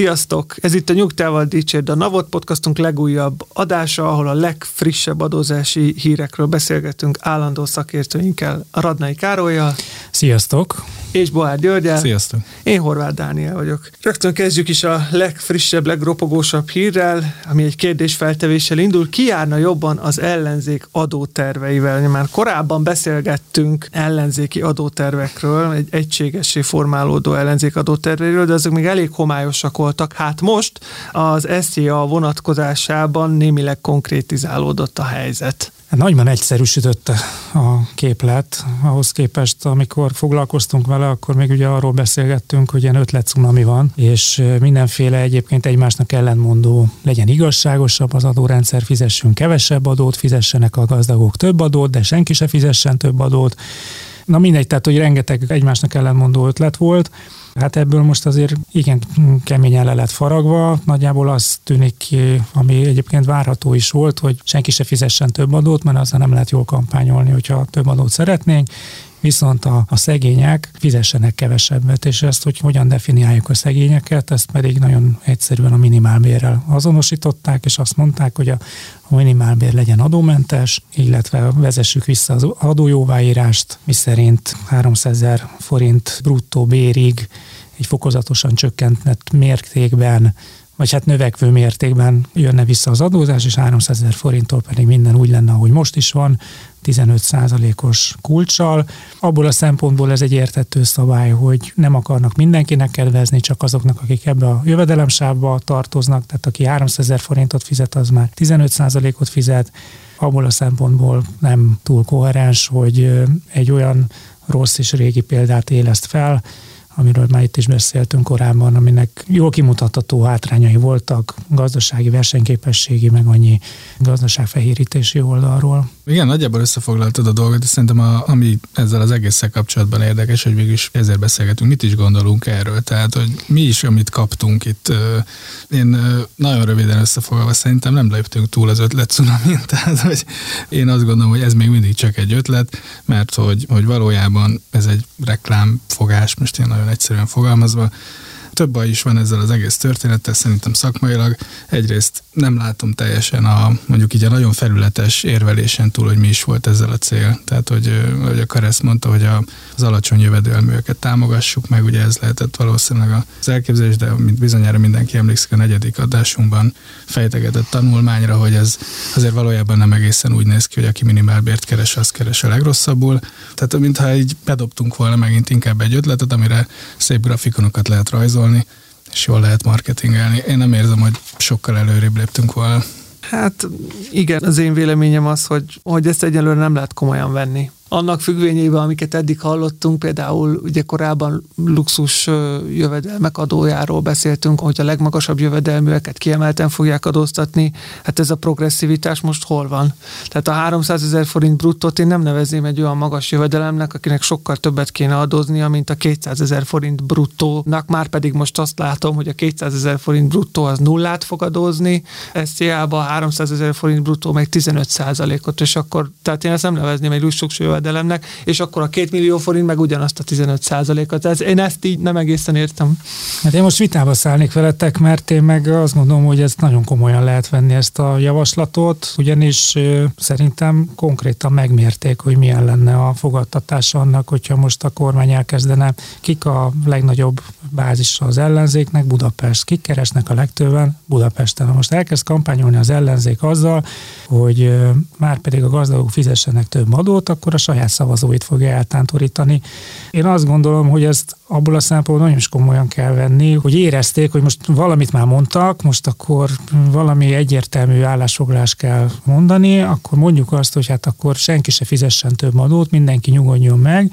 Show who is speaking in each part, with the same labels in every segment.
Speaker 1: Sziasztok! Ez itt a Nyugtával Dicsérd a Navot podcastunk legújabb adása, ahol a legfrissebb adózási hírekről beszélgetünk állandó szakértőinkkel, a Radnai Károlyjal
Speaker 2: Sziasztok!
Speaker 1: és Boár Györgyel.
Speaker 2: Sziasztok!
Speaker 1: Én Horváth Dániel vagyok. Rögtön kezdjük is a legfrissebb, legropogósabb hírrel, ami egy kérdésfeltevéssel indul. Ki járna jobban az ellenzék adóterveivel? Már korábban beszélgettünk ellenzéki adótervekről, egy egységessé formálódó ellenzék adóterveiről, de azok még elég homályosak voltak. Hát most az SZIA vonatkozásában némileg konkrétizálódott a helyzet.
Speaker 2: Nagyban egyszerűsödött a képlet ahhoz képest, amikor foglalkoztunk vele, akkor még ugye arról beszélgettünk, hogy ilyen ötletcunami van, és mindenféle egyébként egymásnak ellentmondó legyen igazságosabb az adórendszer, fizessünk kevesebb adót, fizessenek a gazdagok több adót, de senki se fizessen több adót. Na mindegy, tehát hogy rengeteg egymásnak ellentmondó ötlet volt, Hát ebből most azért igen keményen le lett faragva. Nagyjából az tűnik ki, ami egyébként várható is volt, hogy senki se fizessen több adót, mert azzal nem lehet jól kampányolni, hogyha több adót szeretnénk viszont a, a szegények fizessenek kevesebbet, és ezt, hogy hogyan definiáljuk a szegényeket, ezt pedig nagyon egyszerűen a minimálbérrel azonosították, és azt mondták, hogy a, minimálbér legyen adómentes, illetve vezessük vissza az adójóváírást, miszerint 300 ezer forint bruttó bérig egy fokozatosan csökkentett mértékben vagy hát növekvő mértékben jönne vissza az adózás, és 300 ezer forinttól pedig minden úgy lenne, ahogy most is van, 15%-os kulcsal. Abból a szempontból ez egy értető szabály, hogy nem akarnak mindenkinek kedvezni, csak azoknak, akik ebbe a jövedelemsávba tartoznak, tehát aki 300 ezer forintot fizet, az már 15%-ot fizet. Abból a szempontból nem túl koherens, hogy egy olyan rossz és régi példát éleszt fel, amiről már itt is beszéltünk korábban, aminek jól kimutatható hátrányai voltak, gazdasági versenyképességi, meg annyi gazdaságfehérítési oldalról.
Speaker 3: Igen, nagyjából összefoglaltad a dolgot, és szerintem a, ami ezzel az egésszel kapcsolatban érdekes, hogy mégis ezért beszélgetünk, mit is gondolunk erről. Tehát, hogy mi is, amit kaptunk itt. Én nagyon röviden összefoglalva szerintem nem léptünk túl az ötlet cunamin, tehát, hogy én azt gondolom, hogy ez még mindig csak egy ötlet, mert hogy, hogy valójában ez egy reklámfogás, most én nagyon egyszerűen fogalmazva, több baj is van ezzel az egész történettel, szerintem szakmailag. Egyrészt nem látom teljesen a mondjuk így a nagyon felületes érvelésen túl, hogy mi is volt ezzel a cél. Tehát, hogy, hogy a Karesz mondta, hogy a, az alacsony jövedelműeket támogassuk meg, ugye ez lehetett valószínűleg az elképzelés, de mint bizonyára mindenki emlékszik a negyedik adásunkban fejtegetett tanulmányra, hogy ez azért valójában nem egészen úgy néz ki, hogy aki minimálbért keres, az keres a legrosszabbul. Tehát mintha így bedobtunk volna megint inkább egy ötletet, amire szép grafikonokat lehet rajzolni, és jól lehet marketingelni. Én nem érzem, hogy sokkal előrébb léptünk volna.
Speaker 1: Hát igen, az én véleményem az, hogy, hogy ezt egyelőre nem lehet komolyan venni annak függvényében, amiket eddig hallottunk, például ugye korábban luxus jövedelmek adójáról beszéltünk, hogy a legmagasabb jövedelműeket kiemelten fogják adóztatni, hát ez a progresszivitás most hol van? Tehát a 300 ezer forint bruttót én nem nevezném egy olyan magas jövedelemnek, akinek sokkal többet kéne adóznia, mint a 200 ezer forint bruttónak, már pedig most azt látom, hogy a 200 ezer forint bruttó az nullát fog adózni, SZIA-ba a 300 ezer forint bruttó meg 15 százalékot, és akkor, tehát én ezt nem nevezném egy luxus jövedelemnek, és akkor a két millió forint meg ugyanazt a 15 százalékot. Ez, én ezt így nem egészen értem.
Speaker 2: Hát én most vitába szállnék veletek, mert én meg azt gondolom, hogy ezt nagyon komolyan lehet venni ezt a javaslatot, ugyanis szerintem konkrétan megmérték, hogy milyen lenne a fogadtatás annak, hogyha most a kormány elkezdene, kik a legnagyobb bázis az ellenzéknek, Budapest. Kik keresnek a legtöbben? Budapesten. Ha most elkezd kampányolni az ellenzék azzal, hogy már pedig a gazdagok fizessenek több adót, akkor a saját szavazóit fogja eltántorítani. Én azt gondolom, hogy ezt abból a szempontból nagyon is komolyan kell venni, hogy érezték, hogy most valamit már mondtak, most akkor valami egyértelmű állásfoglalást kell mondani, akkor mondjuk azt, hogy hát akkor senki se fizessen több adót, mindenki nyugodjon meg,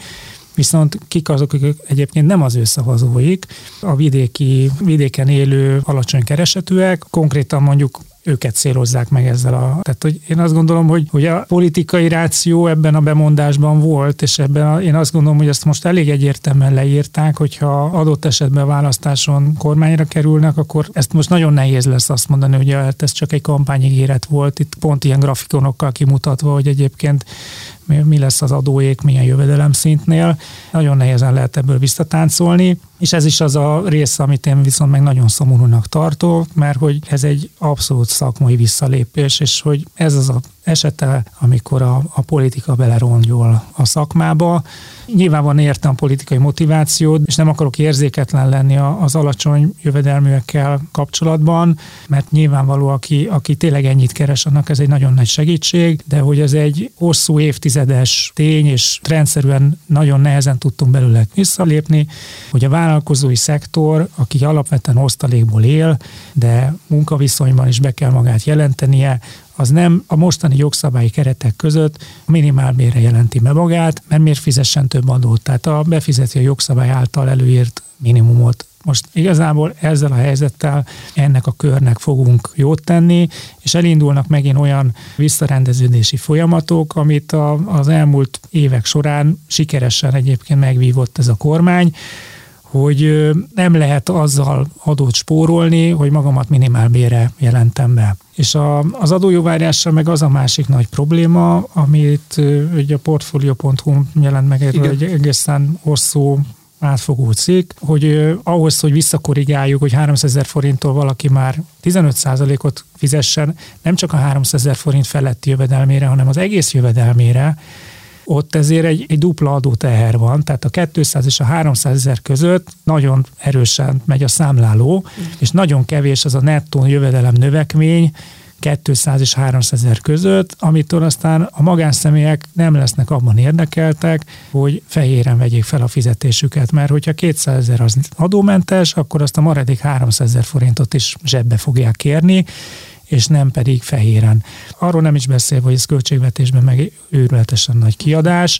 Speaker 2: viszont kik azok, akik egyébként nem az ő szavazóik, a vidéki, vidéken élő alacsony keresetűek, konkrétan mondjuk őket célozzák meg ezzel a... Tehát, hogy én azt gondolom, hogy, hogy a politikai ráció ebben a bemondásban volt, és ebben a, én azt gondolom, hogy ezt most elég egyértelműen leírták, hogyha adott esetben választáson kormányra kerülnek, akkor ezt most nagyon nehéz lesz azt mondani, hogy hát ez csak egy kampányigéret volt, itt pont ilyen grafikonokkal kimutatva, hogy egyébként mi lesz az adóék, milyen jövedelem szintnél. Nagyon nehezen lehet ebből visszatáncolni, és ez is az a része, amit én viszont meg nagyon szomorúnak tartok, mert hogy ez egy abszolút szakmai visszalépés, és hogy ez az a esete, amikor a, a politika belerongyol a szakmába. Nyilvánvalóan értem a politikai motivációt, és nem akarok érzéketlen lenni az alacsony jövedelműekkel kapcsolatban, mert nyilvánvaló, aki, aki tényleg ennyit keres, annak ez egy nagyon nagy segítség, de hogy ez egy hosszú évtizedes tény, és rendszerűen nagyon nehezen tudtunk belőle visszalépni, hogy a vállalkozói szektor, aki alapvetően osztalékból él, de munkaviszonyban is be kell magát jelentenie, az nem a mostani jogszabályi keretek között minimálbére jelenti be magát, mert miért fizessen több adót? Tehát a befizeti a jogszabály által előírt minimumot most igazából ezzel a helyzettel ennek a körnek fogunk jót tenni, és elindulnak megint olyan visszarendeződési folyamatok, amit a, az elmúlt évek során sikeresen egyébként megvívott ez a kormány, hogy nem lehet azzal adót spórolni, hogy magamat minimálbére jelentem be. És a, az adójóvárással meg az a másik nagy probléma, amit ugye a portfolio.hu jelent meg erről egy egészen hosszú átfogó cikk, hogy ahhoz, hogy visszakorrigáljuk, hogy 300 ezer forinttól valaki már 15%-ot fizessen, nem csak a 300 ezer forint feletti jövedelmére, hanem az egész jövedelmére, ott ezért egy, egy dupla adóteher van, tehát a 200 és a 300 ezer között nagyon erősen megy a számláló, és nagyon kevés az a nettó jövedelem növekmény, 200 és 300 ezer között, amitől aztán a magánszemélyek nem lesznek abban érdekeltek, hogy fehéren vegyék fel a fizetésüket, mert hogyha 200 ezer az adómentes, akkor azt a maradék 300 ezer forintot is zsebbe fogják kérni, és nem pedig fehéren. Arról nem is beszél, hogy ez költségvetésben meg őrületesen nagy kiadás,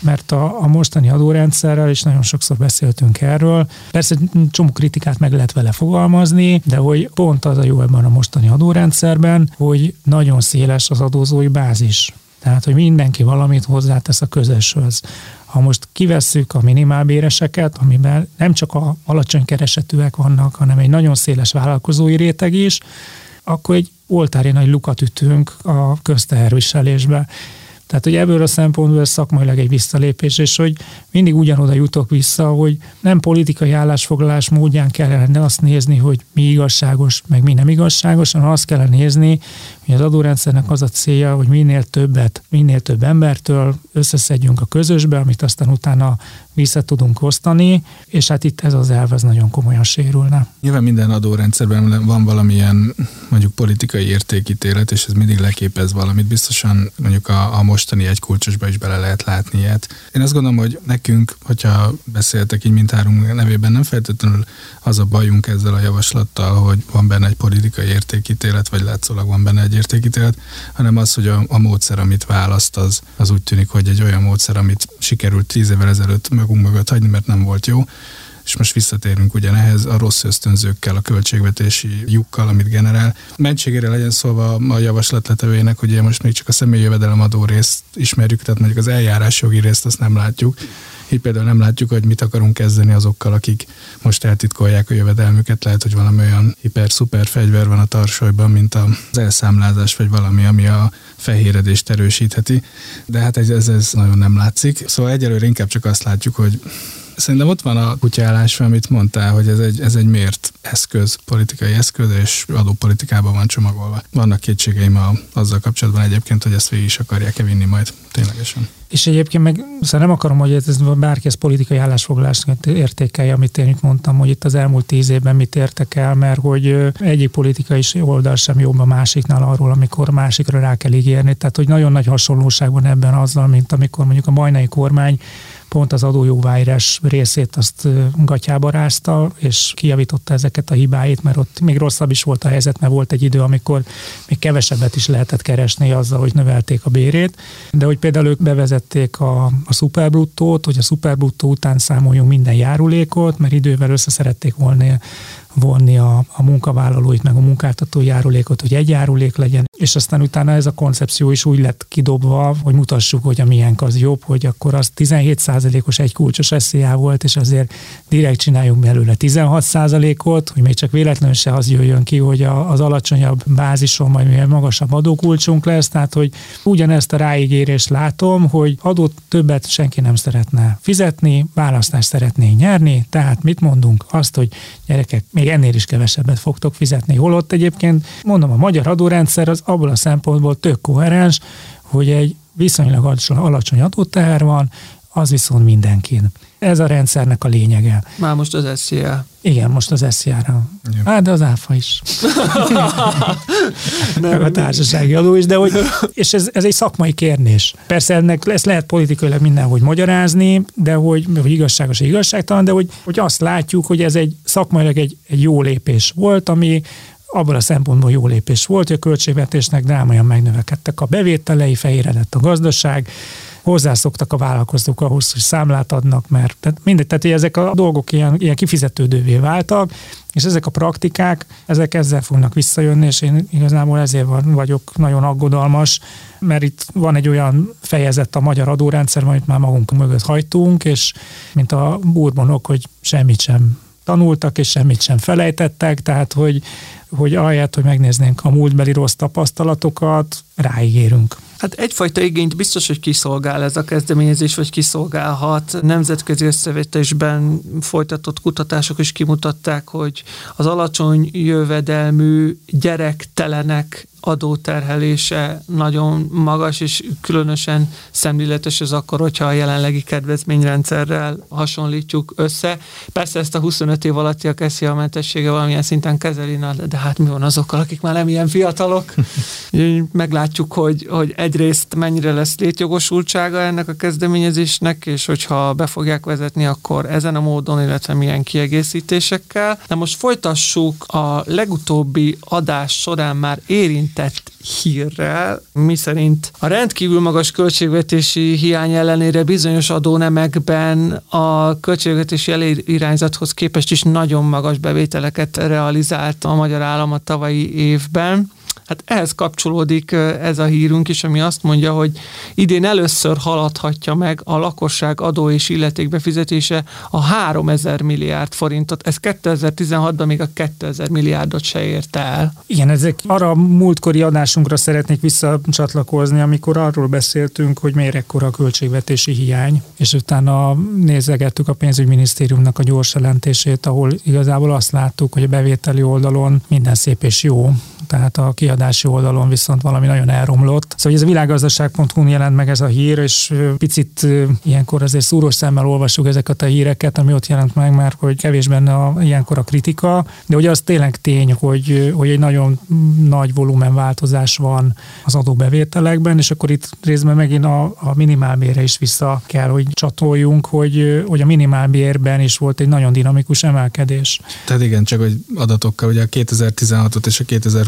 Speaker 2: mert a, a mostani adórendszerrel, és nagyon sokszor beszéltünk erről, persze csomó kritikát meg lehet vele fogalmazni, de hogy pont az a jó ebben a mostani adórendszerben, hogy nagyon széles az adózói bázis. Tehát, hogy mindenki valamit hozzátesz a közöshöz. Ha most kivesszük a minimálbéreseket, amiben nem csak a alacsony keresetűek vannak, hanem egy nagyon széles vállalkozói réteg is, akkor egy oltári nagy lukat ütünk a közteherviselésbe. Tehát, hogy ebből a szempontból ez szakmailag egy visszalépés, és hogy mindig ugyanoda jutok vissza, hogy nem politikai állásfoglalás módján kellene azt nézni, hogy mi igazságos, meg mi nem igazságos, hanem azt kellene nézni, az adórendszernek az a célja, hogy minél többet, minél több embertől összeszedjünk a közösbe, amit aztán utána vissza tudunk osztani, és hát itt ez az elv az nagyon komolyan sérülne.
Speaker 3: Nyilván minden adórendszerben van valamilyen mondjuk politikai értékítélet, és ez mindig leképez valamit. Biztosan mondjuk a, a mostani egy kulcsosba is bele lehet látni ilyet. Én azt gondolom, hogy nekünk, hogyha beszéltek így mindhárom nevében, nem feltétlenül az a bajunk ezzel a javaslattal, hogy van benne egy politikai értékítélet, vagy látszólag van benne egy értékítélet, hanem az, hogy a, a módszer, amit választ, az, az úgy tűnik, hogy egy olyan módszer, amit sikerült tíz évvel ezelőtt magunk mögött hagyni, mert nem volt jó, és most visszatérünk ugyanehhez a rossz ösztönzőkkel, a költségvetési lyukkal, amit generál. Mentségére legyen szólva a javaslat hogy most még csak a személyi jövedelemadó részt ismerjük, tehát mondjuk az eljárás jogi részt azt nem látjuk. Így például nem látjuk, hogy mit akarunk kezdeni azokkal, akik most eltitkolják a jövedelmüket. Lehet, hogy valami olyan hiper-szuper fegyver van a tarsolyban, mint az elszámlázás, vagy valami, ami a fehéredést erősítheti. De hát ez, ez nagyon nem látszik. Szóval egyelőre inkább csak azt látjuk, hogy Szerintem ott van a kutyállás, amit mondtál, hogy ez egy, ez egy mért eszköz, politikai eszköz, és adópolitikában van csomagolva. Vannak kétségeim a, azzal kapcsolatban egyébként, hogy ezt végig is akarják-e vinni majd ténylegesen.
Speaker 2: És egyébként meg szóval nem akarom, hogy ez bárki ez politikai állásfoglalást értékelje, amit én itt mondtam, hogy itt az elmúlt tíz évben mit értek el, mert hogy egyik politikai oldal sem jobb a másiknál arról, amikor másikra rá kell ígérni. Tehát, hogy nagyon nagy hasonlóság van ebben azzal, mint amikor mondjuk a bajnai kormány pont az adójóváírás részét azt gatyába rázta, és kijavította ezeket a hibáit, mert ott még rosszabb is volt a helyzet, mert volt egy idő, amikor még kevesebbet is lehetett keresni azzal, hogy növelték a bérét, de hogy például ők bevezették a, a szuperbruttót, hogy a szuperbruttó után számoljunk minden járulékot, mert idővel össze szerették volna vonni a, a munkavállalóit, meg a munkáltató járulékot, hogy egy járulék legyen, és aztán utána ez a koncepció is úgy lett kidobva, hogy mutassuk, hogy a miénk az jobb, hogy akkor az 17%-os egy kulcsos SZIA volt, és azért direkt csináljunk belőle 16%-ot, hogy még csak véletlenül se az jöjjön ki, hogy a, az alacsonyabb bázison majd milyen magasabb adókulcsunk lesz, tehát hogy ugyanezt a ráígérést látom, hogy adót többet senki nem szeretne fizetni, választást szeretnénk nyerni, tehát mit mondunk? Azt, hogy gyerekek, még ennél is kevesebbet fogtok fizetni. Holott egyébként, mondom, a magyar adórendszer az abból a szempontból tök koherens, hogy egy viszonylag alacsony adóteher van, az viszont mindenkin. Ez a rendszernek a lényege.
Speaker 1: Már most az SZIA.
Speaker 2: Igen, most az SZIA-ra. Hát, de az áfa is. Nem, a társasági adó is, de hogy, és ez, ez egy szakmai kérdés. Persze ennek ezt lehet politikailag mindenhogy magyarázni, de hogy, hogy igazságos, igazságtalan, de hogy, hogy azt látjuk, hogy ez egy szakmailag egy, egy jó lépés volt, ami abban a szempontból jó lépés volt, hogy a költségvetésnek drámaian megnövekedtek a bevételei, fehéredett a gazdaság, hozzászoktak a vállalkozók ahhoz, hogy számlát adnak, mert tehát mindegy, tehát ezek a dolgok ilyen, ilyen kifizetődővé váltak, és ezek a praktikák, ezek ezzel fognak visszajönni, és én igazából ezért vagyok nagyon aggodalmas, mert itt van egy olyan fejezet a magyar adórendszer, amit már magunk mögött hagytunk, és mint a burbonok, hogy semmit sem tanultak, és semmit sem felejtettek, tehát hogy, hogy ahelyett, hogy megnéznénk a múltbeli rossz tapasztalatokat, ráígérünk.
Speaker 1: Hát egyfajta igényt biztos, hogy kiszolgál ez a kezdeményezés, vagy kiszolgálhat. Nemzetközi összevetésben folytatott kutatások is kimutatták, hogy az alacsony jövedelmű gyerektelenek adóterhelése nagyon magas, és különösen szemléletes ez akkor, hogyha a jelenlegi kedvezményrendszerrel hasonlítjuk össze. Persze ezt a 25 év alattiak eszi a mentessége valamilyen szinten kezeli, de hát mi van azokkal, akik már nem ilyen fiatalok? Meglátjuk, hogy, hogy egyrészt mennyire lesz létjogosultsága ennek a kezdeményezésnek, és hogyha be fogják vezetni, akkor ezen a módon, illetve milyen kiegészítésekkel. De most folytassuk a legutóbbi adás során már érint tett hírrel, miszerint a rendkívül magas költségvetési hiány ellenére bizonyos adónemekben a költségvetési elirányzathoz képest is nagyon magas bevételeket realizált a magyar állam a tavalyi évben. Hát ehhez kapcsolódik ez a hírünk is, ami azt mondja, hogy idén először haladhatja meg a lakosság adó és illetékbefizetése a 3000 milliárd forintot. Ez 2016-ban még a 2000 milliárdot se érte el.
Speaker 2: Igen, ezek arra a múltkori adásunkra szeretnék visszacsatlakozni, amikor arról beszéltünk, hogy miért ekkora a költségvetési hiány, és utána nézegettük a pénzügyminisztériumnak a gyors jelentését, ahol igazából azt láttuk, hogy a bevételi oldalon minden szép és jó, tehát a kiadási oldalon viszont valami nagyon elromlott. Szóval ez a világgazdaság.hu jelent meg ez a hír, és picit ilyenkor azért szúrós szemmel olvasjuk ezeket a híreket, ami ott jelent meg, mert hogy kevés benne a, ilyenkor a kritika, de hogy az tényleg tény, hogy, hogy egy nagyon nagy volumen változás van az adóbevételekben, és akkor itt részben megint a, a minimálbére is vissza kell, hogy csatoljunk, hogy, hogy a minimálbérben is volt egy nagyon dinamikus emelkedés.
Speaker 3: Tehát igen, csak hogy adatokkal, ugye a 2016-ot és a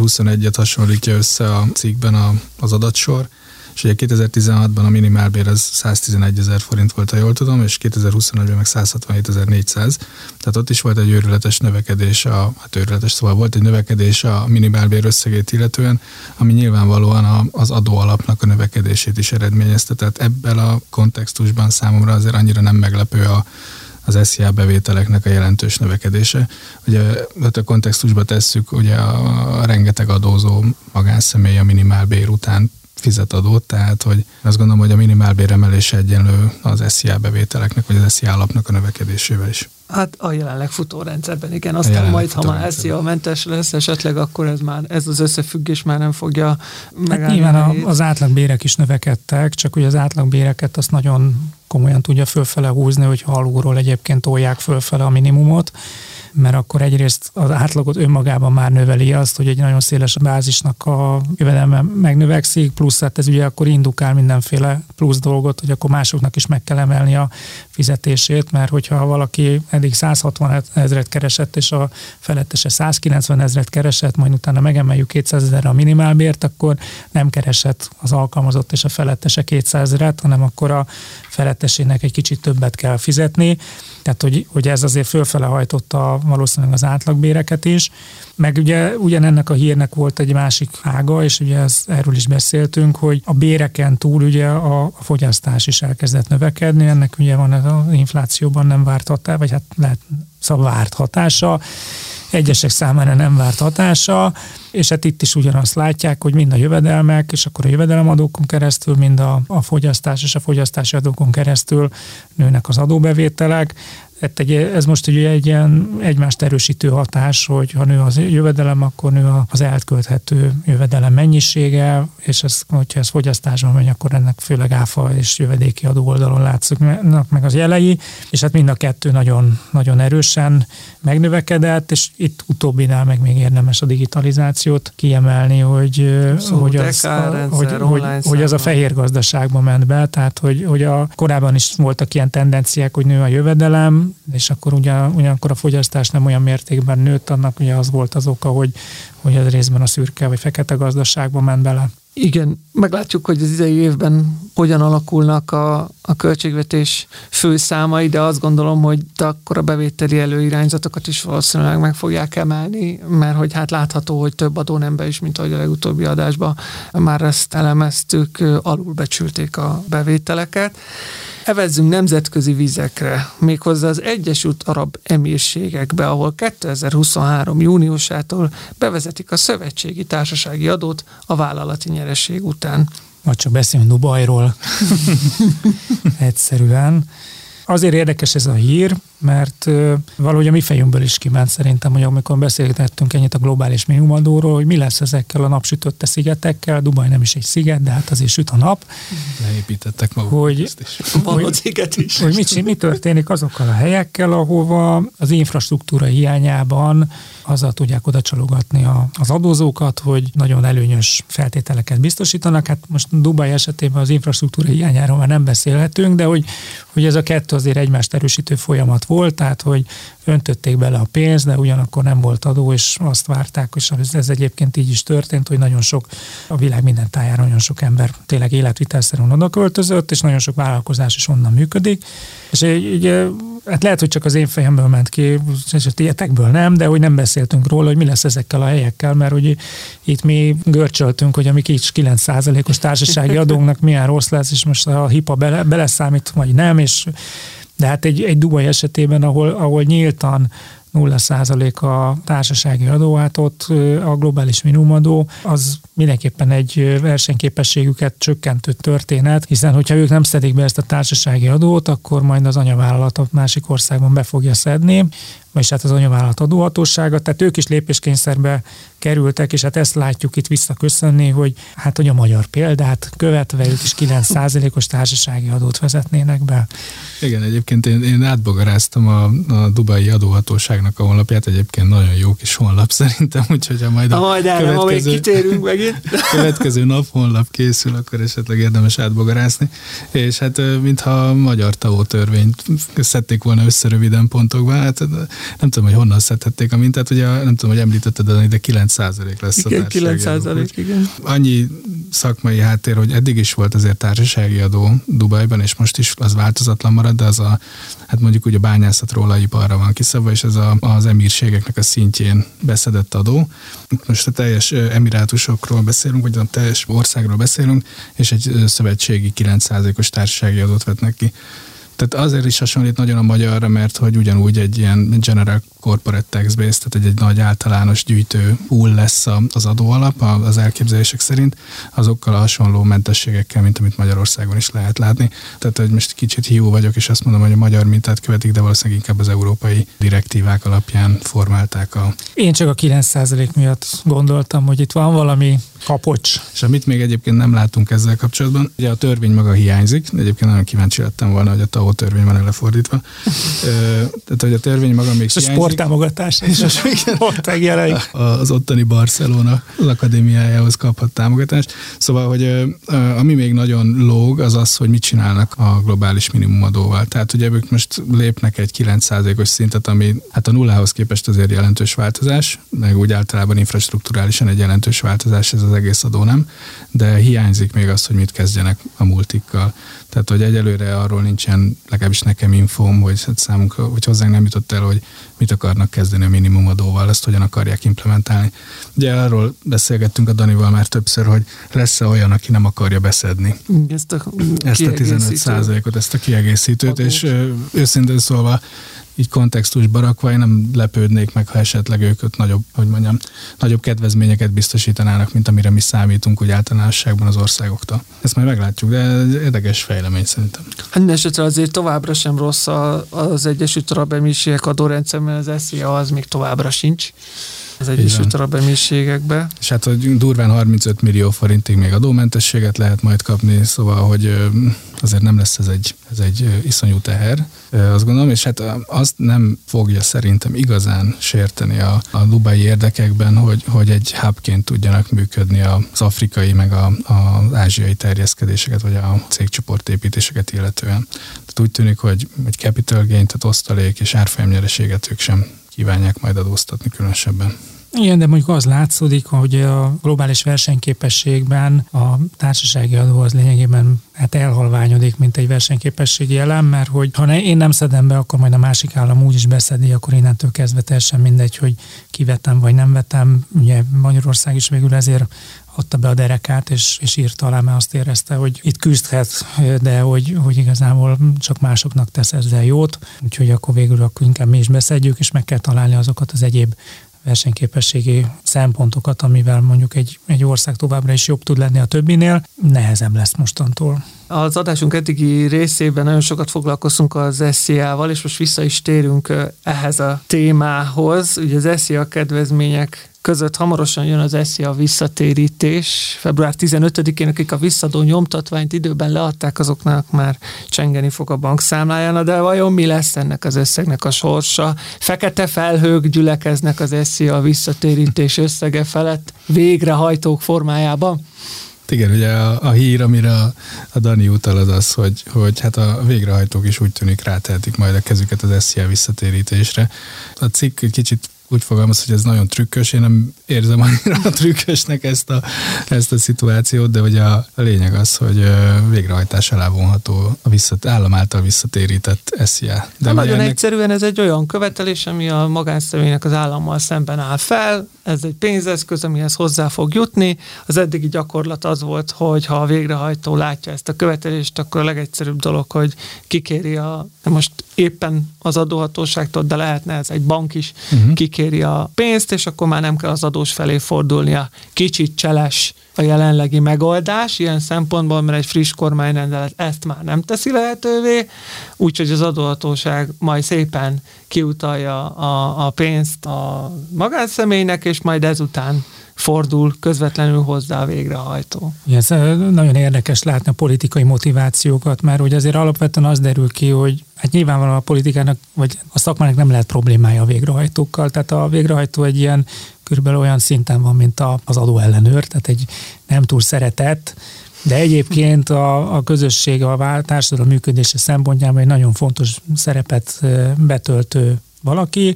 Speaker 3: 2021-et hasonlítja össze a cikkben a, az adatsor, és ugye 2016-ban a minimálbér az 111 ezer forint volt, ha jól tudom, és 2021-ben meg 167.400, tehát ott is volt egy őrületes növekedés, a, hát őrületes, szóval volt egy növekedés a minimálbér összegét illetően, ami nyilvánvalóan a, az adóalapnak a növekedését is eredményezte, tehát ebben a kontextusban számomra azért annyira nem meglepő a, az SZIA bevételeknek a jelentős növekedése. Ugye hát a kontextusba tesszük, ugye a, a rengeteg adózó magánszemély a minimálbér után fizet adót, tehát hogy azt gondolom, hogy a minimálbér emelése egyenlő az SZIA bevételeknek, vagy az SZIA alapnak a növekedésével is.
Speaker 1: Hát a jelenleg futó rendszerben, igen. Aztán majd, ha már SZIA mentes lesz esetleg, akkor ez már ez az összefüggés már nem fogja megállni. Hát
Speaker 2: nyilván a, az átlagbérek is növekedtek, csak hogy az átlagbéreket azt nagyon komolyan tudja fölfele húzni, hogy alulról egyébként tolják fölfele a minimumot mert akkor egyrészt az átlagot önmagában már növeli azt, hogy egy nagyon széles bázisnak a jövedelme megnövekszik, plusz hát ez ugye akkor indukál mindenféle plusz dolgot, hogy akkor másoknak is meg kell emelni a fizetését, mert hogyha valaki eddig 160 ezret keresett, és a felettese 190 ezret keresett, majd utána megemeljük 200 ezerre a minimálbért, akkor nem keresett az alkalmazott és a felettese 200 ezeret, hanem akkor a felettesének egy kicsit többet kell fizetni. Tehát, hogy, hogy ez azért fölfele hajtotta valószínűleg az átlagbéreket is. Meg ugye ugyanennek a hírnek volt egy másik ága, és ugye ez, erről is beszéltünk, hogy a béreken túl ugye a, a fogyasztás is elkezdett növekedni, ennek ugye van ez az inflációban nem várt hatása, vagy hát lehet szóval várt hatása, egyesek számára nem várt hatása, és hát itt is ugyanazt látják, hogy mind a jövedelmek, és akkor a jövedelemadókon keresztül, mind a, a fogyasztás és a fogyasztási adókon keresztül nőnek az adóbevételek, Hát egy, ez most ugye egy ilyen egymást erősítő hatás, hogy ha nő az jövedelem, akkor nő az elkölthető jövedelem mennyisége, és ez, hogyha ez fogyasztásban megy, akkor ennek főleg áfa és jövedéki adó oldalon látszik meg az jelei, és hát mind a kettő nagyon, nagyon erősen megnövekedett, és itt utóbbinál meg még érdemes a digitalizációt kiemelni, hogy,
Speaker 1: Szóval
Speaker 2: hogy, az,
Speaker 1: rendszer,
Speaker 2: hogy, hogy, hogy az a fehér gazdaságba ment be, tehát hogy, hogy a, korábban is voltak ilyen tendenciák, hogy nő a jövedelem, és akkor ugyan, ugyanakkor a fogyasztás nem olyan mértékben nőtt, annak ugye az volt az oka, hogy, hogy ez részben a szürke vagy fekete gazdaságba ment bele.
Speaker 1: Igen, meglátjuk, hogy az idei évben hogyan alakulnak a, a költségvetés főszámai, de azt gondolom, hogy akkor a bevételi előirányzatokat is valószínűleg meg fogják emelni, mert hogy hát látható, hogy több adónembe is, mint ahogy a legutóbbi adásban már ezt elemeztük, alulbecsülték a bevételeket. Evezzünk nemzetközi vizekre, méghozzá az Egyesült Arab Emírségekbe, ahol 2023. júniusától bevezetik a szövetségi társasági adót a vállalati nyereség után.
Speaker 2: Vagy csak beszélünk Dubajról. Egyszerűen. Azért érdekes ez a hír, mert valahogy a mi fejünkből is kiment szerintem, hogy amikor beszélgettünk ennyit a globális minimumadóról, hogy mi lesz ezekkel a napsütötte szigetekkel, Dubaj nem is egy sziget, de hát azért süt a nap.
Speaker 3: Leépítettek maguk
Speaker 2: hogy,
Speaker 3: ezt is.
Speaker 1: Van sziget is.
Speaker 2: Hogy mit, mi történik azokkal a helyekkel, ahova az infrastruktúra hiányában azzal tudják oda csalogatni a, az adózókat, hogy nagyon előnyös feltételeket biztosítanak. Hát most Dubaj esetében az infrastruktúra hiányáról már nem beszélhetünk, de hogy, hogy ez a kettő azért egymást erősítő folyamat volt, tehát hogy öntötték bele a pénzt, de ugyanakkor nem volt adó, és azt várták, és ez egyébként így is történt, hogy nagyon sok, a világ minden tájára nagyon sok ember tényleg életvitelszerűen oda költözött, és nagyon sok vállalkozás is onnan működik. És így, hát lehet, hogy csak az én fejemből ment ki, és a tietekből nem, de hogy nem beszéltünk róla, hogy mi lesz ezekkel a helyekkel, mert hogy itt mi görcsöltünk, hogy a mi kicsi 9%-os társasági adónknak milyen rossz lesz, és most a HIPA bele, beleszámít, vagy nem, és de hát egy, egy Dubaj esetében, ahol, ahol nyíltan 0% a társasági adó, hát ott a globális minimumadó az mindenképpen egy versenyképességüket csökkentő történet, hiszen hogyha ők nem szedik be ezt a társasági adót, akkor majd az anyavállalat másik országban be fogja szedni, és hát az anyavállalat adóhatósága, tehát ők is lépéskényszerbe kerültek, és hát ezt látjuk itt visszaköszönni, hogy hát hogy a magyar példát követve ők is 9%-os társasági adót vezetnének be.
Speaker 3: Igen, egyébként én, én átbogaráztam a, a Dubai adóhatóságnak a honlapját, egyébként nagyon jó kis honlap szerintem, úgyhogy ha majd a,
Speaker 1: a majd erre, következő, kitérünk megint.
Speaker 3: következő nap honlap készül, akkor esetleg érdemes átbogarázni. És hát mintha a magyar TAO törvényt szedték volna össze röviden pontokban, hát nem tudom, hogy honnan szedhették a mintát, ugye nem tudom, hogy említetted, de 9 lesz
Speaker 1: igen, a 9 százalék, igen.
Speaker 3: Annyi szakmai háttér, hogy eddig is volt azért társasági adó Dubajban, és most is az változatlan marad, de az a, hát mondjuk úgy a bányászatról a iparra van kiszabva, és ez a, az emírségeknek a szintjén beszedett adó. Most a teljes emirátusokról beszélünk, vagy a teljes országról beszélünk, és egy szövetségi 9%-os társasági adót vetnek ki. Tehát azért is hasonlít nagyon a magyarra, mert hogy ugyanúgy egy ilyen general corporate tax base, tehát egy, egy nagy általános gyűjtő pool lesz az adóalap az elképzelések szerint, azokkal a hasonló mentességekkel, mint amit Magyarországon is lehet látni. Tehát, hogy most kicsit hiú vagyok, és azt mondom, hogy a magyar mintát követik, de valószínűleg inkább az európai direktívák alapján formálták a...
Speaker 2: Én csak a 9% miatt gondoltam, hogy itt van valami kapocs.
Speaker 3: És amit még egyébként nem látunk ezzel kapcsolatban, ugye a törvény maga hiányzik, egyébként nagyon kíváncsi lettem volna, hogy a TAO törvény van lefordítva. Tehát, hogy a törvény maga még
Speaker 2: hiányzik. Sporttámogatás és ott megjelenik.
Speaker 3: Az ottani Barcelona az akadémiájához kaphat támogatást. Szóval, hogy ami még nagyon lóg, az az, hogy mit csinálnak a globális minimumadóval. Tehát ugye ők most lépnek egy 9%-os szintet, ami hát a nullához képest azért jelentős változás, meg úgy általában infrastruktúrálisan egy jelentős változás ez az egész adó nem, de hiányzik még az, hogy mit kezdjenek a multikkal. Tehát, hogy egyelőre arról nincsen, legalábbis nekem infóm, hogy hát számunkra, hogy hozzánk nem jutott el, hogy mit akarnak kezdeni a minimumadóval, ezt hogyan akarják implementálni. Ugye arról beszélgettünk a Danival már többször, hogy lesz-e olyan, aki nem akarja beszedni
Speaker 1: ezt a,
Speaker 3: ezt a 15 százalékot, ezt a kiegészítőt, adót. és őszintén szólva így kontextusba rakva, én nem lepődnék meg, ha esetleg ők nagyobb, hogy mondjam, nagyobb kedvezményeket biztosítanának, mint amire mi számítunk úgy általánosságban az országoktól. Ezt majd meglátjuk, de ez érdekes fejlemény szerintem.
Speaker 1: Hát esetre azért továbbra sem rossz az Egyesült Arab Emírségek adórendszer, mert az SZIA az még továbbra sincs az Egyesült Arab Emírségekbe.
Speaker 3: És hát, hogy durván 35 millió forintig még adómentességet lehet majd kapni, szóval, hogy azért nem lesz ez egy, ez egy iszonyú teher, azt gondolom, és hát azt nem fogja szerintem igazán sérteni a, a dubai érdekekben, hogy, hogy egy hubként tudjanak működni az afrikai, meg a, az ázsiai terjeszkedéseket, vagy a cégcsoportépítéseket illetően. Tehát úgy tűnik, hogy egy capital gain, tehát osztalék és árfolyamnyereséget ők sem kívánják majd adóztatni különösebben.
Speaker 2: Igen, de mondjuk az látszódik, hogy a globális versenyképességben a társasági adó az lényegében hát elhalványodik, mint egy versenyképességi elem, mert hogy ha ne, én nem szedem be, akkor majd a másik állam úgy is beszedi, akkor innentől kezdve teljesen mindegy, hogy kivetem vagy nem vetem. Ugye Magyarország is végül ezért adta be a derekát, és, és írta alá, mert azt érezte, hogy itt küzdhet, de hogy, hogy igazából csak másoknak tesz ezzel jót, úgyhogy akkor végül akkor inkább mi is beszedjük, és meg kell találni azokat az egyéb versenyképességi szempontokat, amivel mondjuk egy, egy ország továbbra is jobb tud lenni a többinél, nehezebb lesz mostantól.
Speaker 1: Az adásunk eddigi részében nagyon sokat foglalkoztunk az SZIA-val, és most vissza is térünk ehhez a témához. Ugye az SZIA kedvezmények között hamarosan jön az SZIA visszatérítés. Február 15-én, akik a visszadó nyomtatványt időben leadták, azoknak már csengeni fog a bankszámláján, de vajon mi lesz ennek az összegnek a sorsa? Fekete felhők gyülekeznek az SZIA visszatérítés összege felett végrehajtók formájában?
Speaker 3: Igen, ugye a, a hír, amire a, a Dani utal az az, hogy, hogy hát a végrehajtók is úgy tűnik rátehetik majd a kezüket az SZIA visszatérítésre. A cikk kicsit úgy fogalmaz, hogy ez nagyon trükkös, én nem érzem annyira trükkösnek ezt a, ezt a szituációt, de ugye a, a lényeg az, hogy végrehajtás alá vonható a visszat, állam által visszatérített SZIA.
Speaker 1: De nagyon ennek... egyszerűen ez egy olyan követelés, ami a magánszemélynek az állammal szemben áll fel, ez egy pénzeszköz, amihez hozzá fog jutni. Az eddigi gyakorlat az volt, hogy ha a végrehajtó látja ezt a követelést, akkor a legegyszerűbb dolog, hogy kikéri a, most éppen az adóhatóságtól, de lehetne ez egy bank is, uh-huh. kikéri a pénzt, és akkor már nem kell az adós felé fordulnia. Kicsit cseles a jelenlegi megoldás, ilyen szempontból, mert egy friss kormányrendelet ezt már nem teszi lehetővé, úgyhogy az adóhatóság majd szépen kiutalja a, a pénzt a magánszemélynek, és majd ezután fordul közvetlenül hozzá a végrehajtó.
Speaker 2: Ez nagyon érdekes látni a politikai motivációkat, mert hogy azért alapvetően az derül ki, hogy hát nyilvánvalóan a politikának, vagy a szakmának nem lehet problémája a végrehajtókkal, tehát a végrehajtó egy ilyen körülbelül olyan szinten van, mint az adóellenőr, tehát egy nem túl szeretett, de egyébként a, a közösség, a társadalom működése szempontjából egy nagyon fontos szerepet betöltő valaki,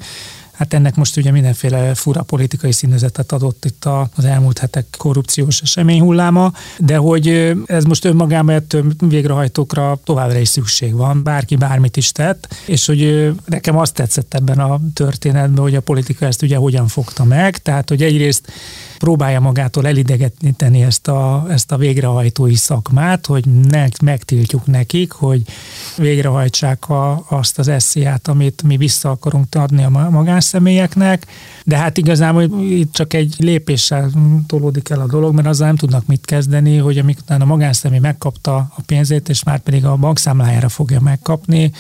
Speaker 2: Hát ennek most ugye mindenféle fura politikai színezetet adott itt az elmúlt hetek korrupciós esemény hulláma, de hogy ez most önmagában ettől végrehajtókra továbbra is szükség van, bárki bármit is tett, és hogy nekem azt tetszett ebben a történetben, hogy a politika ezt ugye hogyan fogta meg, tehát hogy egyrészt próbálja magától elidegetni ezt a, ezt a végrehajtói szakmát, hogy ne, megtiltjuk nekik, hogy végrehajtsák a, azt az esziát, amit mi vissza akarunk adni a magánszemélyeknek, de hát igazából itt csak egy lépéssel tolódik el a dolog, mert azzal nem tudnak mit kezdeni, hogy amikor a magánszemély megkapta a pénzét, és már pedig a bankszámlájára fogja megkapni,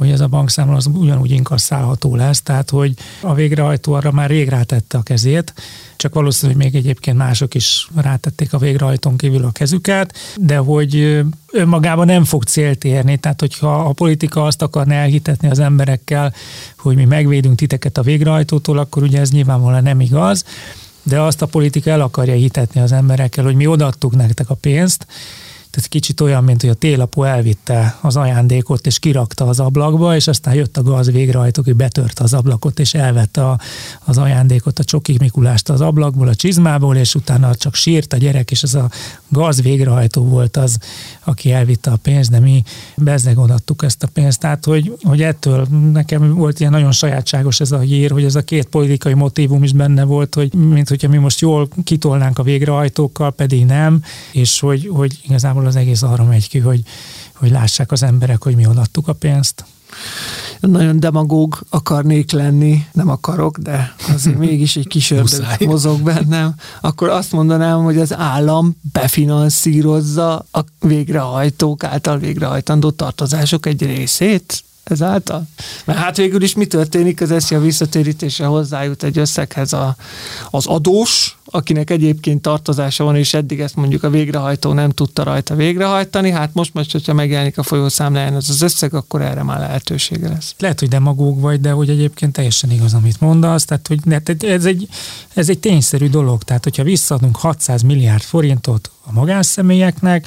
Speaker 2: hogy ez a bankszámla az ugyanúgy inkasszálható lesz, tehát hogy a végrehajtó arra már rég rátette a kezét, csak valószínű, hogy még egyébként mások is rátették a végrehajtón kívül a kezüket, de hogy önmagában nem fog célt érni, tehát hogyha a politika azt akarná elhitetni az emberekkel, hogy mi megvédünk titeket a végrehajtótól, akkor ugye ez nyilvánvalóan nem igaz, de azt a politika el akarja hitetni az emberekkel, hogy mi odaadtuk nektek a pénzt, Tehát kicsit olyan, mint hogy a télapó elvitte az ajándékot, és kirakta az ablakba, és aztán jött a gaz végrehajtó, aki betörte az ablakot, és elvette a, az ajándékot, a Csoki Mikulást az ablakból, a csizmából, és utána csak sírt a gyerek, és ez a gaz végrehajtó volt az, aki elvitte a pénzt, de mi bezzeg ezt a pénzt. Tehát, hogy, hogy ettől nekem volt ilyen nagyon sajátságos ez a hír, hogy ez a két politikai motivum is benne volt, hogy mint hogyha mi most jól kitolnánk a végrehajtókkal, pedig nem, és hogy, hogy igazából az egész arra megy ki, hogy, hogy lássák az emberek, hogy mi odaadtuk a pénzt.
Speaker 1: Nagyon demagóg akarnék lenni, nem akarok, de azért mégis egy kis ördög mozog bennem, akkor azt mondanám, hogy az állam befinanszírozza a végrehajtók által végrehajtandó tartozások egy részét, ezáltal? Mert hát végül is mi történik, az eszi a visszatérítése hozzájut egy összeghez a, az adós, akinek egyébként tartozása van, és eddig ezt mondjuk a végrehajtó nem tudta rajta végrehajtani, hát most, most hogyha megjelenik a folyószámláján ez az összeg, akkor erre már lehetősége lesz.
Speaker 2: Lehet, hogy demagóg vagy, de hogy egyébként teljesen igaz, amit mondasz, tehát hogy ez egy, ez egy tényszerű dolog, tehát hogyha visszaadunk 600 milliárd forintot a magánszemélyeknek,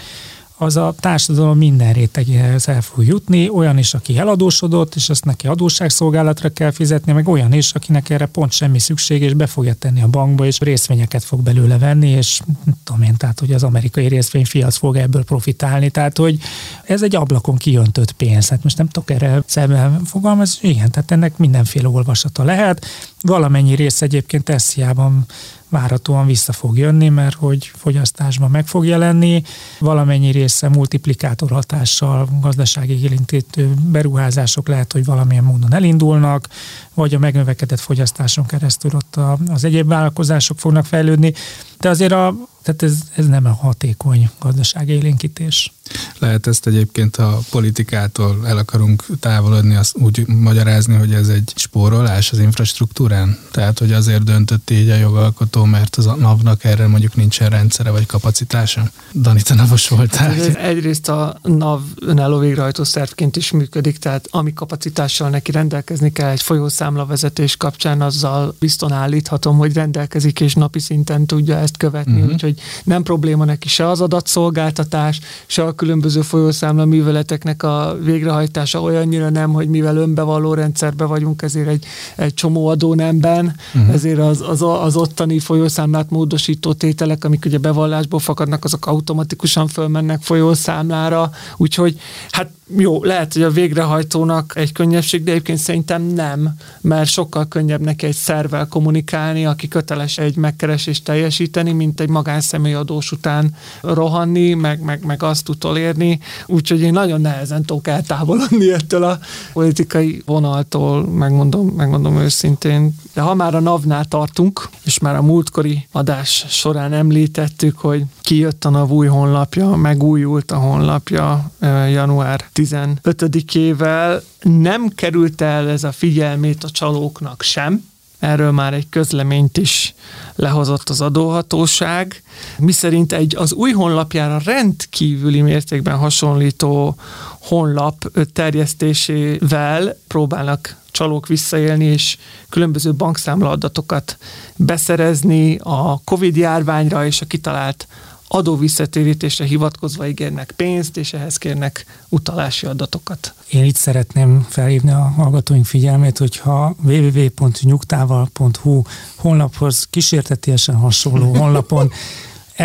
Speaker 2: az a társadalom minden rétegéhez el fog jutni, olyan is, aki eladósodott, és azt neki adósságszolgálatra kell fizetni, meg olyan is, akinek erre pont semmi szükség, és be fogja tenni a bankba, és részvényeket fog belőle venni, és tudom én, tehát, hogy az amerikai részvényfiac fog ebből profitálni, tehát, hogy ez egy ablakon kijöntött pénz. Hát most nem tudok erre szemben fogalmazni, igen, tehát ennek mindenféle olvasata lehet. Valamennyi rész egyébként esziában várhatóan vissza fog jönni, mert hogy fogyasztásban meg fog jelenni, valamennyi része multiplikátor hatással gazdasági élintítő beruházások lehet, hogy valamilyen módon elindulnak, vagy a megnövekedett fogyasztáson keresztül ott az egyéb vállalkozások fognak fejlődni, de azért a, tehát ez, ez nem a hatékony gazdaságélénkítés.
Speaker 3: Lehet ezt egyébként a politikától el akarunk távolodni, azt úgy magyarázni, hogy ez egy spórolás az infrastruktúrán? Tehát, hogy azért döntött így a jogalkotó, mert az a NAV-nak erre mondjuk nincsen rendszere vagy kapacitása? Dani, te navos voltál.
Speaker 1: Hát egyrészt a NAV önálló végrehajtó szervként is működik, tehát ami kapacitással neki rendelkezni kell egy folyószámlavezetés kapcsán, azzal bizton állíthatom, hogy rendelkezik és napi szinten tudja ezt követni, uh-huh. úgyhogy nem probléma neki se az adatszolgáltatás, se a különböző folyószámla műveleteknek a végrehajtása olyannyira nem, hogy mivel önbevalló rendszerbe vagyunk, ezért egy, egy csomó adónemben, uh-huh. ezért az, az, az ottani folyószámlát módosító tételek, amik ugye bevallásból fakadnak, azok automatikusan fölmennek folyószámlára, úgyhogy hát jó, lehet, hogy a végrehajtónak egy könnyebbség, de egyébként szerintem nem, mert sokkal könnyebb neki egy szervvel kommunikálni, aki köteles egy megkeresést teljesíteni, mint egy magánszemély adós után rohanni, meg, meg, meg azt utolérni. Úgyhogy én nagyon nehezen tudok eltávolodni ettől a politikai vonaltól, megmondom, megmondom őszintén. De ha már a NAV-nál tartunk, és már a múltkori adás során említettük, hogy kijött a NAV új honlapja, megújult a honlapja január 15-ével nem került el ez a figyelmét a csalóknak sem, erről már egy közleményt is lehozott az adóhatóság, miszerint egy az új honlapjára rendkívüli mértékben hasonlító honlap terjesztésével próbálnak csalók visszaélni, és különböző bankszámla adatokat beszerezni a Covid járványra és a kitalált adóvisszatérítésre hivatkozva ígérnek pénzt, és ehhez kérnek utalási adatokat.
Speaker 2: Én itt szeretném felhívni a hallgatóink figyelmét, hogyha www.nyugtával.hu honlaphoz kísértetiesen hasonló honlapon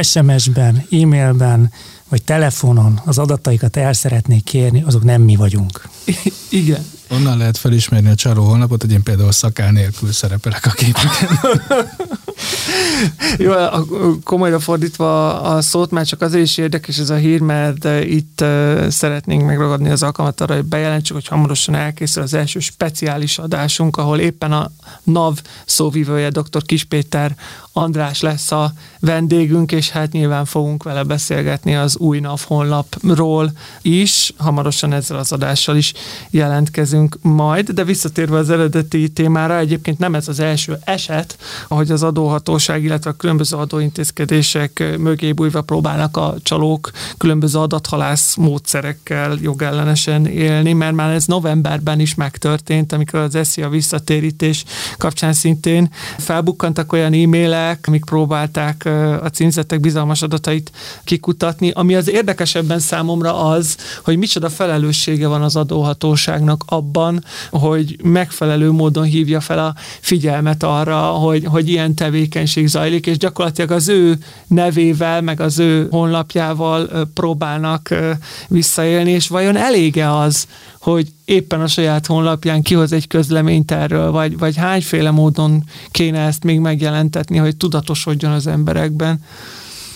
Speaker 2: SMS-ben, e-mailben vagy telefonon az adataikat el szeretnék kérni, azok nem mi vagyunk.
Speaker 1: Igen,
Speaker 3: Onnan lehet felismerni a csaló honlapot, hogy én például szakál nélkül szerepelek a képeken.
Speaker 1: Jó, komolyra fordítva a szót, már csak azért is érdekes ez a hír, mert itt szeretnénk megragadni az alkalmat arra, hogy bejelentsük, hogy hamarosan elkészül az első speciális adásunk, ahol éppen a NAV szóvivője, dr. Kispéter András lesz a vendégünk, és hát nyilván fogunk vele beszélgetni az új NAV honlapról is. Hamarosan ezzel az adással is jelentkezünk majd, de visszatérve az eredeti témára, egyébként nem ez az első eset, ahogy az adó adóhatóság, illetve a különböző adóintézkedések mögé bújva próbálnak a csalók különböző adathalász módszerekkel jogellenesen élni, mert már ez novemberben is megtörtént, amikor az SZIA visszatérítés kapcsán szintén felbukkantak olyan e-mailek, amik próbálták a címzettek bizalmas adatait kikutatni. Ami az érdekesebben számomra az, hogy micsoda felelőssége van az adóhatóságnak abban, hogy megfelelő módon hívja fel a figyelmet arra, hogy, hogy ilyen tevékenység zajlik, és gyakorlatilag az ő nevével, meg az ő honlapjával próbálnak visszaélni, és vajon elége az, hogy éppen a saját honlapján kihoz egy közleményt erről, vagy, vagy hányféle módon kéne ezt még megjelentetni, hogy tudatosodjon az emberekben.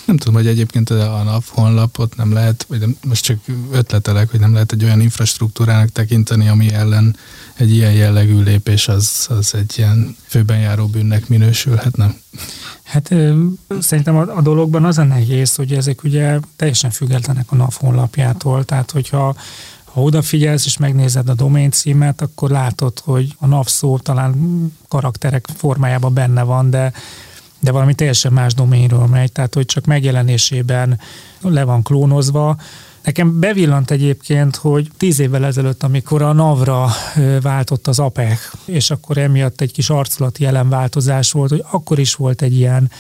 Speaker 3: Nem tudom, hogy egyébként a NAV honlapot nem lehet, vagy nem, most csak ötletelek, hogy nem lehet egy olyan infrastruktúrának tekinteni, ami ellen egy ilyen jellegű lépés az, az egy ilyen főben járó bűnnek minősülhetne.
Speaker 2: Hát szerintem a, a dologban az a nehéz, hogy ezek ugye teljesen függetlenek a NAV honlapjától, tehát hogyha ha odafigyelsz és megnézed a domain címet, akkor látod, hogy a NAV szó talán karakterek formájában benne van, de de valami teljesen más doménről megy, tehát hogy csak megjelenésében le van klónozva. Nekem bevillant egyébként, hogy tíz évvel ezelőtt, amikor a Navra váltott az APEC, és akkor emiatt egy kis arculati jelenváltozás volt, hogy akkor is volt egy ilyen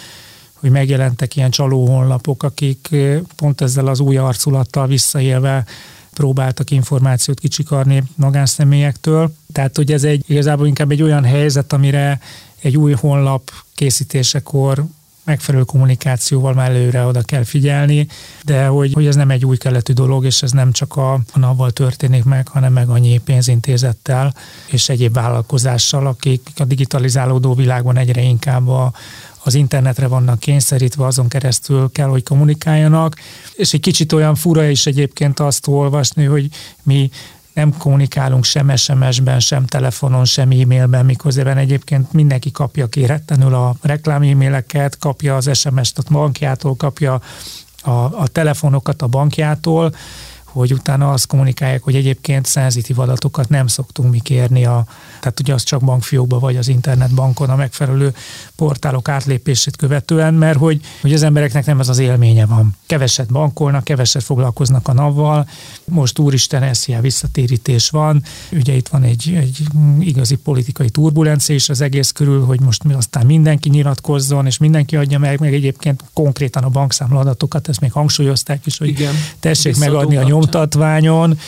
Speaker 2: hogy megjelentek ilyen csaló honlapok, akik pont ezzel az új arculattal visszaélve próbáltak információt kicsikarni magánszemélyektől. Tehát, hogy ez egy igazából inkább egy olyan helyzet, amire egy új honlap készítésekor megfelelő kommunikációval mellőre oda kell figyelni, de hogy, hogy ez nem egy új keletű dolog, és ez nem csak a, a NAV-val történik meg, hanem meg annyi pénzintézettel és egyéb vállalkozással, akik a digitalizálódó világban egyre inkább a, az internetre vannak kényszerítve, azon keresztül kell, hogy kommunikáljanak, és egy kicsit olyan fura is egyébként azt olvasni, hogy mi nem kommunikálunk sem SMS-ben, sem telefonon, sem e-mailben, miközben egyébként mindenki kapja kéretlenül a reklám e-maileket, kapja az SMS-t a bankjától, kapja a, a telefonokat a bankjától, hogy utána azt kommunikálják, hogy egyébként szenzitív adatokat nem szoktunk mi kérni, a, tehát ugye az csak bankfiókba vagy az internetbankon a megfelelő portálok átlépését követően, mert hogy, hogy az embereknek nem ez az élménye van. Keveset bankolnak, keveset foglalkoznak a navval, most úristen SZIA visszatérítés van, ugye itt van egy, egy igazi politikai turbulencia is az egész körül, hogy most mi aztán mindenki nyilatkozzon, és mindenki adja meg, meg egyébként konkrétan a bankszámla adatokat, ezt még hangsúlyozták is, hogy Igen, tessék megadni a nyom nyomtatványon,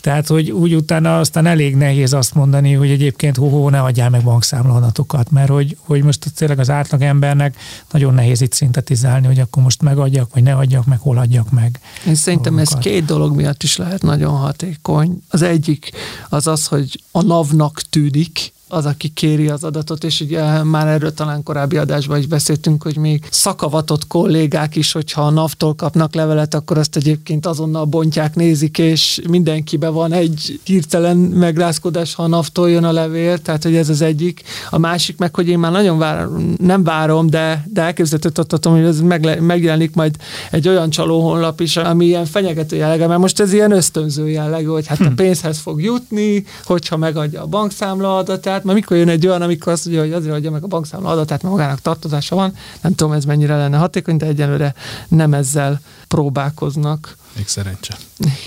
Speaker 2: tehát, hogy úgy utána aztán elég nehéz azt mondani, hogy egyébként hó, hó ne adjál meg bankszámladatokat, mert hogy, hogy most tényleg az átlag embernek nagyon nehéz itt szintetizálni, hogy akkor most megadjak, vagy ne adjak meg, hol adjak meg.
Speaker 1: Én szerintem dolgokat. ez két dolog miatt is lehet nagyon hatékony. Az egyik az az, hogy a NAV-nak tűnik, az, aki kéri az adatot, és ugye már erről talán korábbi adásban is beszéltünk, hogy még szakavatott kollégák is, hogyha a NAV-tól kapnak levelet, akkor azt egyébként azonnal bontják, nézik, és mindenkibe van egy hirtelen megrázkodás, ha a NAV-tól jön a levél, tehát hogy ez az egyik. A másik meg, hogy én már nagyon várom, nem várom, de, de elképzelhető tartatom, hogy ez meg, megjelenik majd egy olyan csaló honlap is, ami ilyen fenyegető jellege, mert most ez ilyen ösztönző jellegű, hogy hát a hm. pénzhez fog jutni, hogyha megadja a bankszámla adatát, adatát, mert mikor jön egy olyan, amikor azt mondja, hogy azért adja meg a bankszámla adatát, mert magának tartozása van, nem tudom ez mennyire lenne hatékony, de egyelőre nem ezzel próbálkoznak.
Speaker 3: Még szerencse.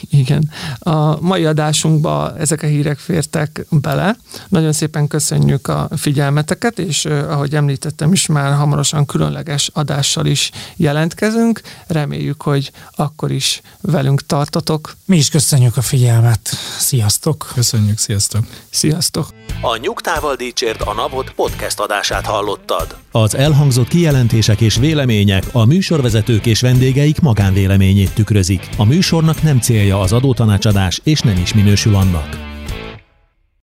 Speaker 1: Igen. A mai adásunkba ezek a hírek fértek bele. Nagyon szépen köszönjük a figyelmeteket, és ahogy említettem is, már hamarosan különleges adással is jelentkezünk. Reméljük, hogy akkor is velünk tartotok.
Speaker 2: Mi is köszönjük a figyelmet. Sziasztok!
Speaker 3: Köszönjük, sziasztok!
Speaker 1: Sziasztok!
Speaker 4: A Nyugtával Dícsért a Napot podcast adását hallottad.
Speaker 5: Az elhangzott kijelentések és vélemények a műsorvezetők és vendégeik magánvéleményét tükrözik. A műsornak nem célja az adótanácsadás, és nem is minősül annak.